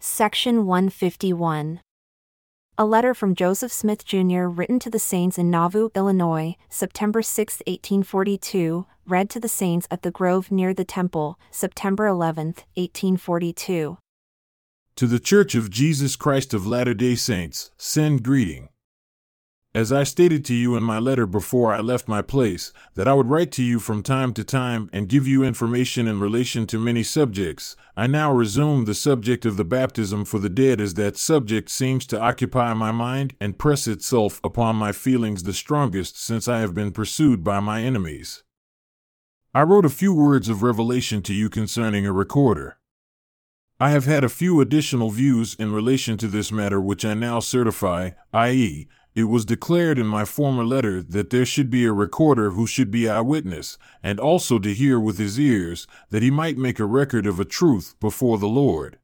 Section 151. A letter from Joseph Smith Jr. written to the saints in Nauvoo, Illinois, September 6, 1842, read to the saints at the grove near the temple, September 11, 1842. To the Church of Jesus Christ of Latter day Saints, send greeting. As I stated to you in my letter before I left my place, that I would write to you from time to time and give you information in relation to many subjects, I now resume the subject of the baptism for the dead as that subject seems to occupy my mind and press itself upon my feelings the strongest since I have been pursued by my enemies. I wrote a few words of revelation to you concerning a recorder. I have had a few additional views in relation to this matter which I now certify, i.e., it was declared in my former letter that there should be a recorder who should be eyewitness, and also to hear with his ears, that he might make a record of a truth before the Lord.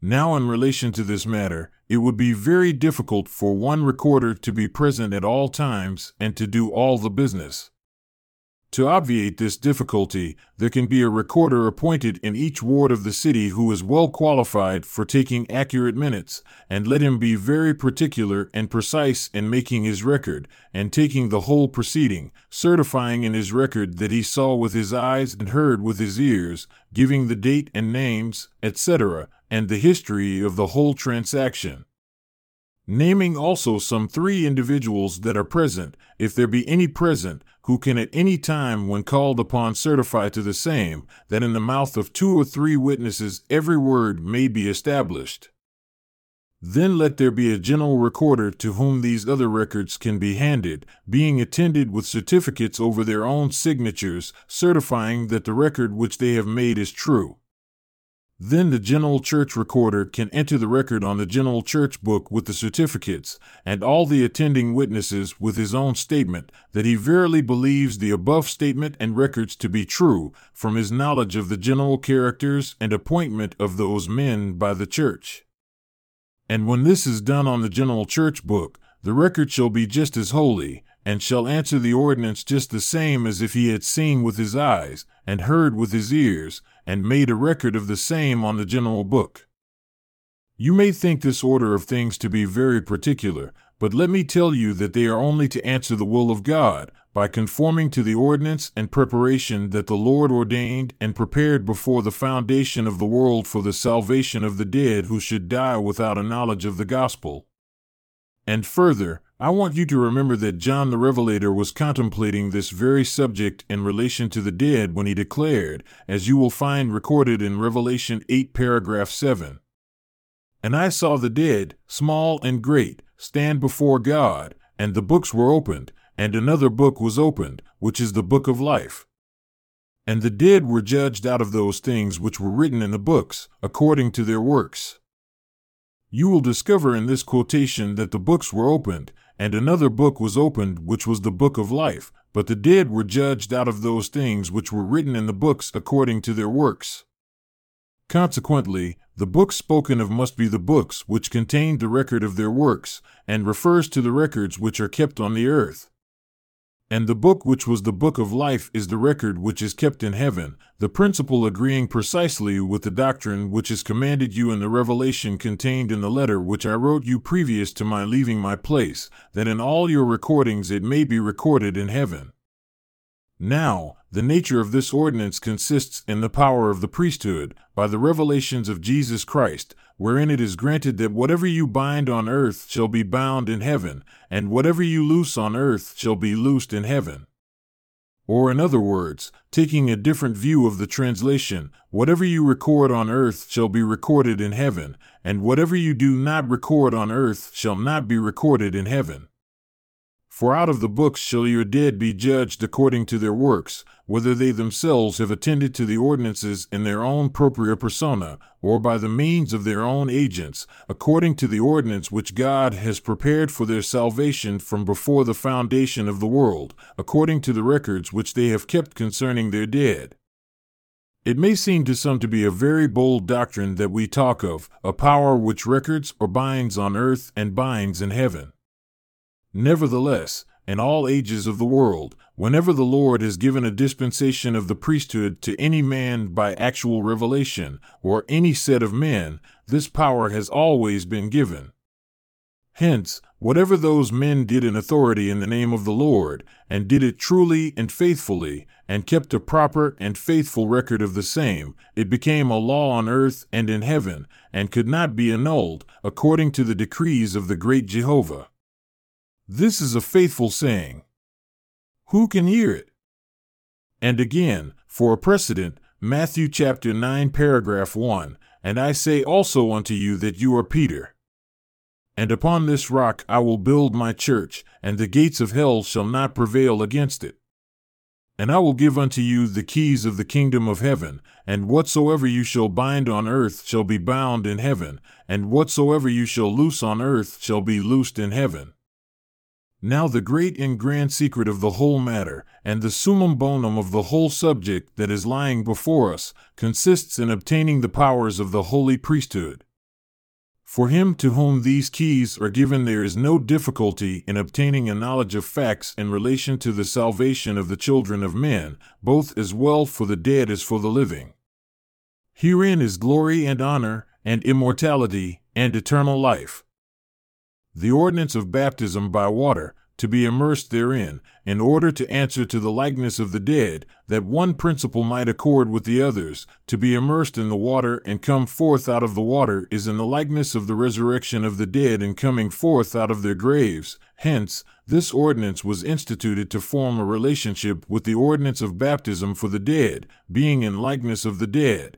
Now, in relation to this matter, it would be very difficult for one recorder to be present at all times and to do all the business. To obviate this difficulty, there can be a recorder appointed in each ward of the city who is well qualified for taking accurate minutes, and let him be very particular and precise in making his record, and taking the whole proceeding, certifying in his record that he saw with his eyes and heard with his ears, giving the date and names, etc., and the history of the whole transaction naming also some three individuals that are present, if there be any present, who can at any time, when called upon, certify to the same, that in the mouth of two or three witnesses every word may be established. Then let there be a general recorder to whom these other records can be handed, being attended with certificates over their own signatures, certifying that the record which they have made is true. Then the General Church Recorder can enter the record on the General Church Book with the certificates, and all the attending witnesses with his own statement that he verily believes the above statement and records to be true, from his knowledge of the general characters and appointment of those men by the Church. And when this is done on the General Church Book, the record shall be just as holy, and shall answer the ordinance just the same as if he had seen with his eyes, and heard with his ears, and made a record of the same on the general book. You may think this order of things to be very particular, but let me tell you that they are only to answer the will of God, by conforming to the ordinance and preparation that the Lord ordained and prepared before the foundation of the world for the salvation of the dead who should die without a knowledge of the gospel. And further, I want you to remember that John the Revelator was contemplating this very subject in relation to the dead when he declared, as you will find recorded in Revelation 8, paragraph 7. And I saw the dead, small and great, stand before God, and the books were opened, and another book was opened, which is the book of life. And the dead were judged out of those things which were written in the books, according to their works. You will discover in this quotation that the books were opened, and another book was opened, which was the book of life, but the dead were judged out of those things which were written in the books according to their works. Consequently, the book spoken of must be the books which contained the record of their works, and refers to the records which are kept on the earth. And the book which was the book of life is the record which is kept in heaven, the principle agreeing precisely with the doctrine which is commanded you in the revelation contained in the letter which I wrote you previous to my leaving my place, that in all your recordings it may be recorded in heaven. Now, the nature of this ordinance consists in the power of the priesthood, by the revelations of Jesus Christ, wherein it is granted that whatever you bind on earth shall be bound in heaven, and whatever you loose on earth shall be loosed in heaven. Or, in other words, taking a different view of the translation, whatever you record on earth shall be recorded in heaven, and whatever you do not record on earth shall not be recorded in heaven. For out of the books shall your dead be judged according to their works, whether they themselves have attended to the ordinances in their own propria persona, or by the means of their own agents, according to the ordinance which God has prepared for their salvation from before the foundation of the world, according to the records which they have kept concerning their dead. It may seem to some to be a very bold doctrine that we talk of, a power which records or binds on earth and binds in heaven. Nevertheless, in all ages of the world, whenever the Lord has given a dispensation of the priesthood to any man by actual revelation, or any set of men, this power has always been given. Hence, whatever those men did in authority in the name of the Lord, and did it truly and faithfully, and kept a proper and faithful record of the same, it became a law on earth and in heaven, and could not be annulled, according to the decrees of the great Jehovah. This is a faithful saying. Who can hear it? And again, for a precedent, Matthew chapter 9, paragraph 1 And I say also unto you that you are Peter. And upon this rock I will build my church, and the gates of hell shall not prevail against it. And I will give unto you the keys of the kingdom of heaven, and whatsoever you shall bind on earth shall be bound in heaven, and whatsoever you shall loose on earth shall be loosed in heaven. Now, the great and grand secret of the whole matter, and the summum bonum of the whole subject that is lying before us, consists in obtaining the powers of the holy priesthood. For him to whom these keys are given, there is no difficulty in obtaining a knowledge of facts in relation to the salvation of the children of men, both as well for the dead as for the living. Herein is glory and honor, and immortality, and eternal life. The ordinance of baptism by water, to be immersed therein, in order to answer to the likeness of the dead, that one principle might accord with the others, to be immersed in the water and come forth out of the water is in the likeness of the resurrection of the dead and coming forth out of their graves. Hence, this ordinance was instituted to form a relationship with the ordinance of baptism for the dead, being in likeness of the dead.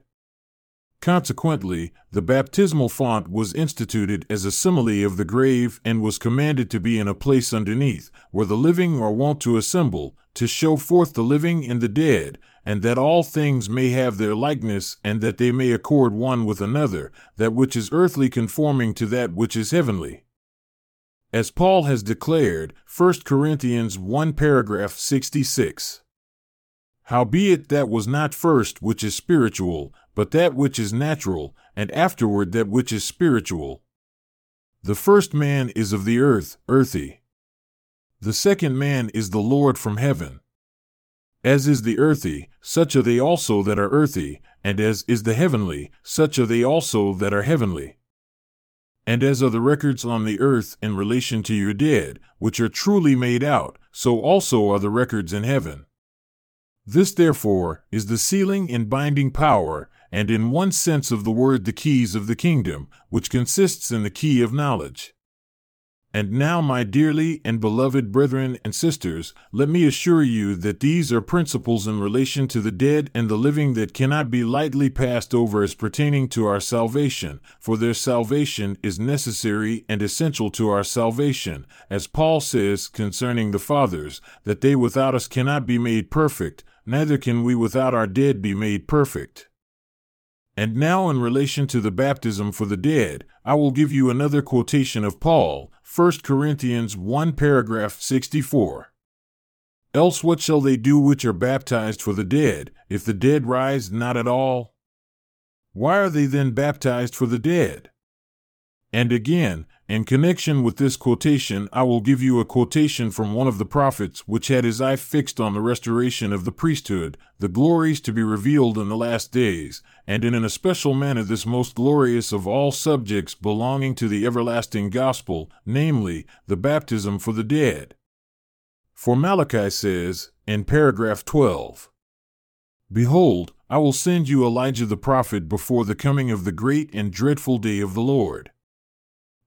Consequently, the baptismal font was instituted as a simile of the grave and was commanded to be in a place underneath, where the living are wont to assemble, to show forth the living and the dead, and that all things may have their likeness, and that they may accord one with another, that which is earthly conforming to that which is heavenly. As Paul has declared, 1 Corinthians 1 paragraph 66. Howbeit that was not first which is spiritual, but that which is natural, and afterward that which is spiritual. The first man is of the earth, earthy. The second man is the Lord from heaven. As is the earthy, such are they also that are earthy, and as is the heavenly, such are they also that are heavenly. And as are the records on the earth in relation to your dead, which are truly made out, so also are the records in heaven. This, therefore, is the sealing and binding power, and in one sense of the word, the keys of the kingdom, which consists in the key of knowledge. And now, my dearly and beloved brethren and sisters, let me assure you that these are principles in relation to the dead and the living that cannot be lightly passed over as pertaining to our salvation, for their salvation is necessary and essential to our salvation, as Paul says concerning the fathers, that they without us cannot be made perfect, neither can we without our dead be made perfect. And now, in relation to the baptism for the dead, I will give you another quotation of Paul, 1 Corinthians 1 paragraph 64. Else what shall they do which are baptized for the dead, if the dead rise not at all? Why are they then baptized for the dead? And again, in connection with this quotation, I will give you a quotation from one of the prophets, which had his eye fixed on the restoration of the priesthood, the glories to be revealed in the last days, and in an especial manner this most glorious of all subjects belonging to the everlasting gospel, namely, the baptism for the dead. For Malachi says, in paragraph 12, Behold, I will send you Elijah the prophet before the coming of the great and dreadful day of the Lord.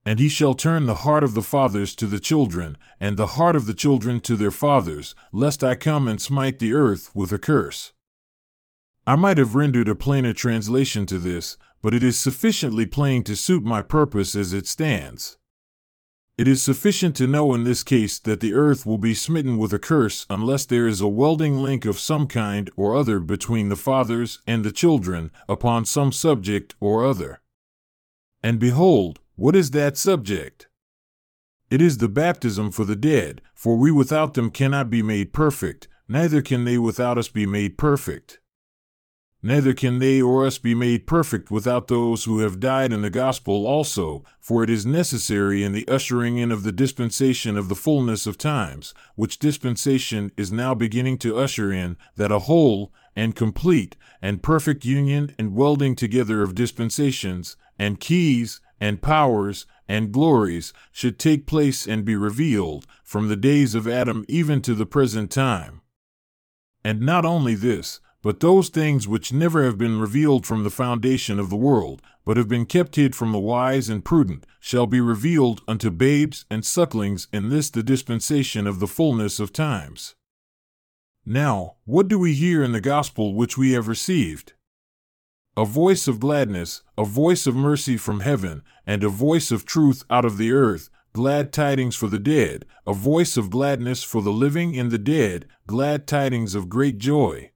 And he shall turn the heart of the fathers to the children, and the heart of the children to their fathers, lest I come and smite the earth with a curse. I might have rendered a plainer translation to this, but it is sufficiently plain to suit my purpose as it stands. It is sufficient to know in this case that the earth will be smitten with a curse unless there is a welding link of some kind or other between the fathers and the children upon some subject or other. And behold, what is that subject? It is the baptism for the dead, for we without them cannot be made perfect, neither can they without us be made perfect. Neither can they or us be made perfect without those who have died in the gospel also, for it is necessary in the ushering in of the dispensation of the fullness of times, which dispensation is now beginning to usher in, that a whole, and complete, and perfect union and welding together of dispensations, and keys, and powers, and glories should take place and be revealed from the days of Adam even to the present time. And not only this, but those things which never have been revealed from the foundation of the world, but have been kept hid from the wise and prudent, shall be revealed unto babes and sucklings in this the dispensation of the fullness of times. Now, what do we hear in the gospel which we have received? A voice of gladness, a voice of mercy from heaven, and a voice of truth out of the earth, glad tidings for the dead, a voice of gladness for the living and the dead, glad tidings of great joy.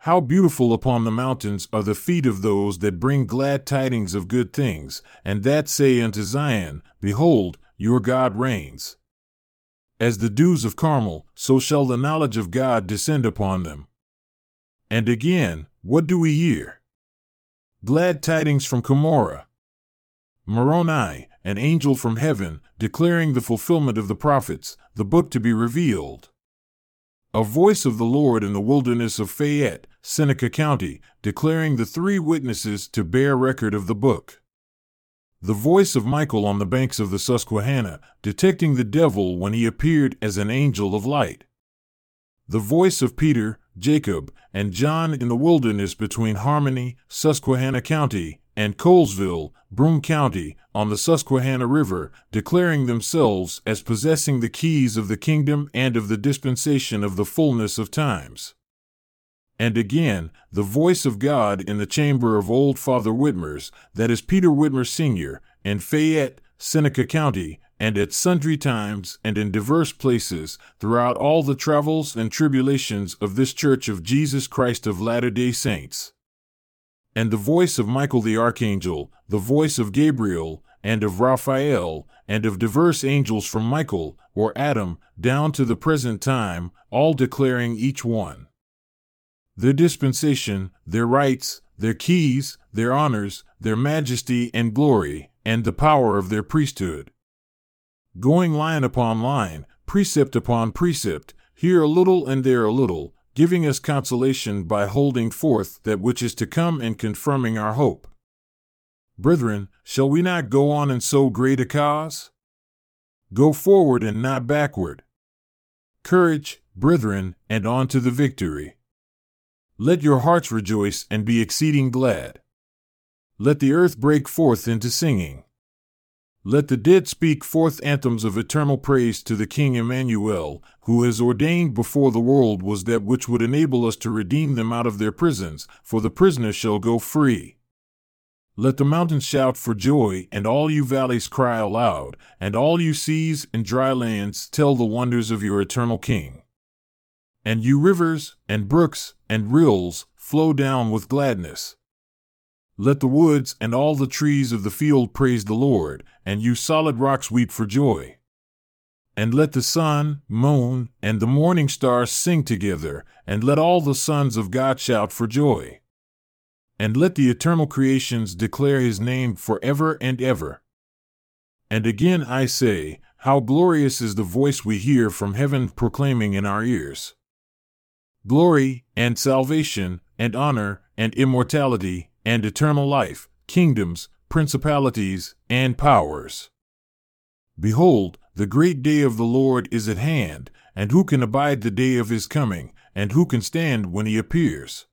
How beautiful upon the mountains are the feet of those that bring glad tidings of good things, and that say unto Zion, Behold, your God reigns. As the dews of Carmel, so shall the knowledge of God descend upon them. And again, what do we hear? Glad tidings from Cumorah. Moroni, an angel from heaven, declaring the fulfillment of the prophets, the book to be revealed. A voice of the Lord in the wilderness of Fayette, Seneca County, declaring the three witnesses to bear record of the book. The voice of Michael on the banks of the Susquehanna, detecting the devil when he appeared as an angel of light. The voice of Peter, Jacob, and John in the wilderness between Harmony, Susquehanna County, and Colesville, Broome County, on the Susquehanna River, declaring themselves as possessing the keys of the kingdom and of the dispensation of the fullness of times. And again, the voice of God in the chamber of old Father Whitmer's, that is Peter Whitmer Sr., in Fayette, Seneca County, and at sundry times and in diverse places throughout all the travels and tribulations of this Church of Jesus Christ of Latter day Saints and the voice of Michael the archangel, the voice of Gabriel, and of Raphael, and of diverse angels from Michael, or Adam, down to the present time, all declaring each one their dispensation, their rights, their keys, their honors, their majesty and glory, and the power of their priesthood. Going line upon line, precept upon precept, here a little and there a little, giving us consolation by holding forth that which is to come and confirming our hope. Brethren, shall we not go on in so great a cause? Go forward and not backward. Courage, brethren, and on to the victory. Let your hearts rejoice and be exceeding glad. Let the earth break forth into singing. Let the dead speak forth anthems of eternal praise to the King Emmanuel, who has ordained before the world was that which would enable us to redeem them out of their prisons, for the prisoners shall go free. Let the mountains shout for joy, and all you valleys cry aloud, and all you seas and dry lands tell the wonders of your eternal King. And you rivers, and brooks, and rills, flow down with gladness. Let the woods and all the trees of the field praise the Lord, and you solid rocks weep for joy. And let the sun, moon, and the morning stars sing together, and let all the sons of God shout for joy. And let the eternal creations declare his name for ever and ever. And again I say, how glorious is the voice we hear from heaven proclaiming in our ears. Glory, and salvation, and honor, and immortality, and eternal life, kingdoms, principalities, and powers. Behold, the great day of the Lord is at hand, and who can abide the day of his coming, and who can stand when he appears?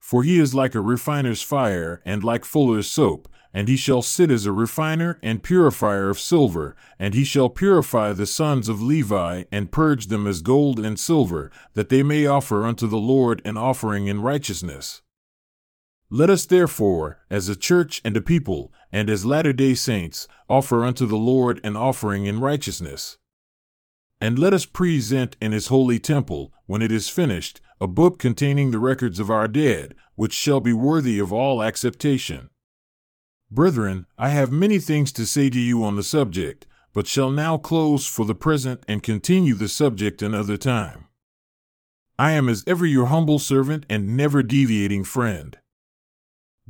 For he is like a refiner's fire, and like fuller's soap, and he shall sit as a refiner and purifier of silver, and he shall purify the sons of Levi, and purge them as gold and silver, that they may offer unto the Lord an offering in righteousness. Let us therefore, as a church and a people, and as Latter day Saints, offer unto the Lord an offering in righteousness. And let us present in his holy temple, when it is finished, a book containing the records of our dead, which shall be worthy of all acceptation. Brethren, I have many things to say to you on the subject, but shall now close for the present and continue the subject another time. I am as ever your humble servant and never deviating friend.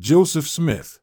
Joseph Smith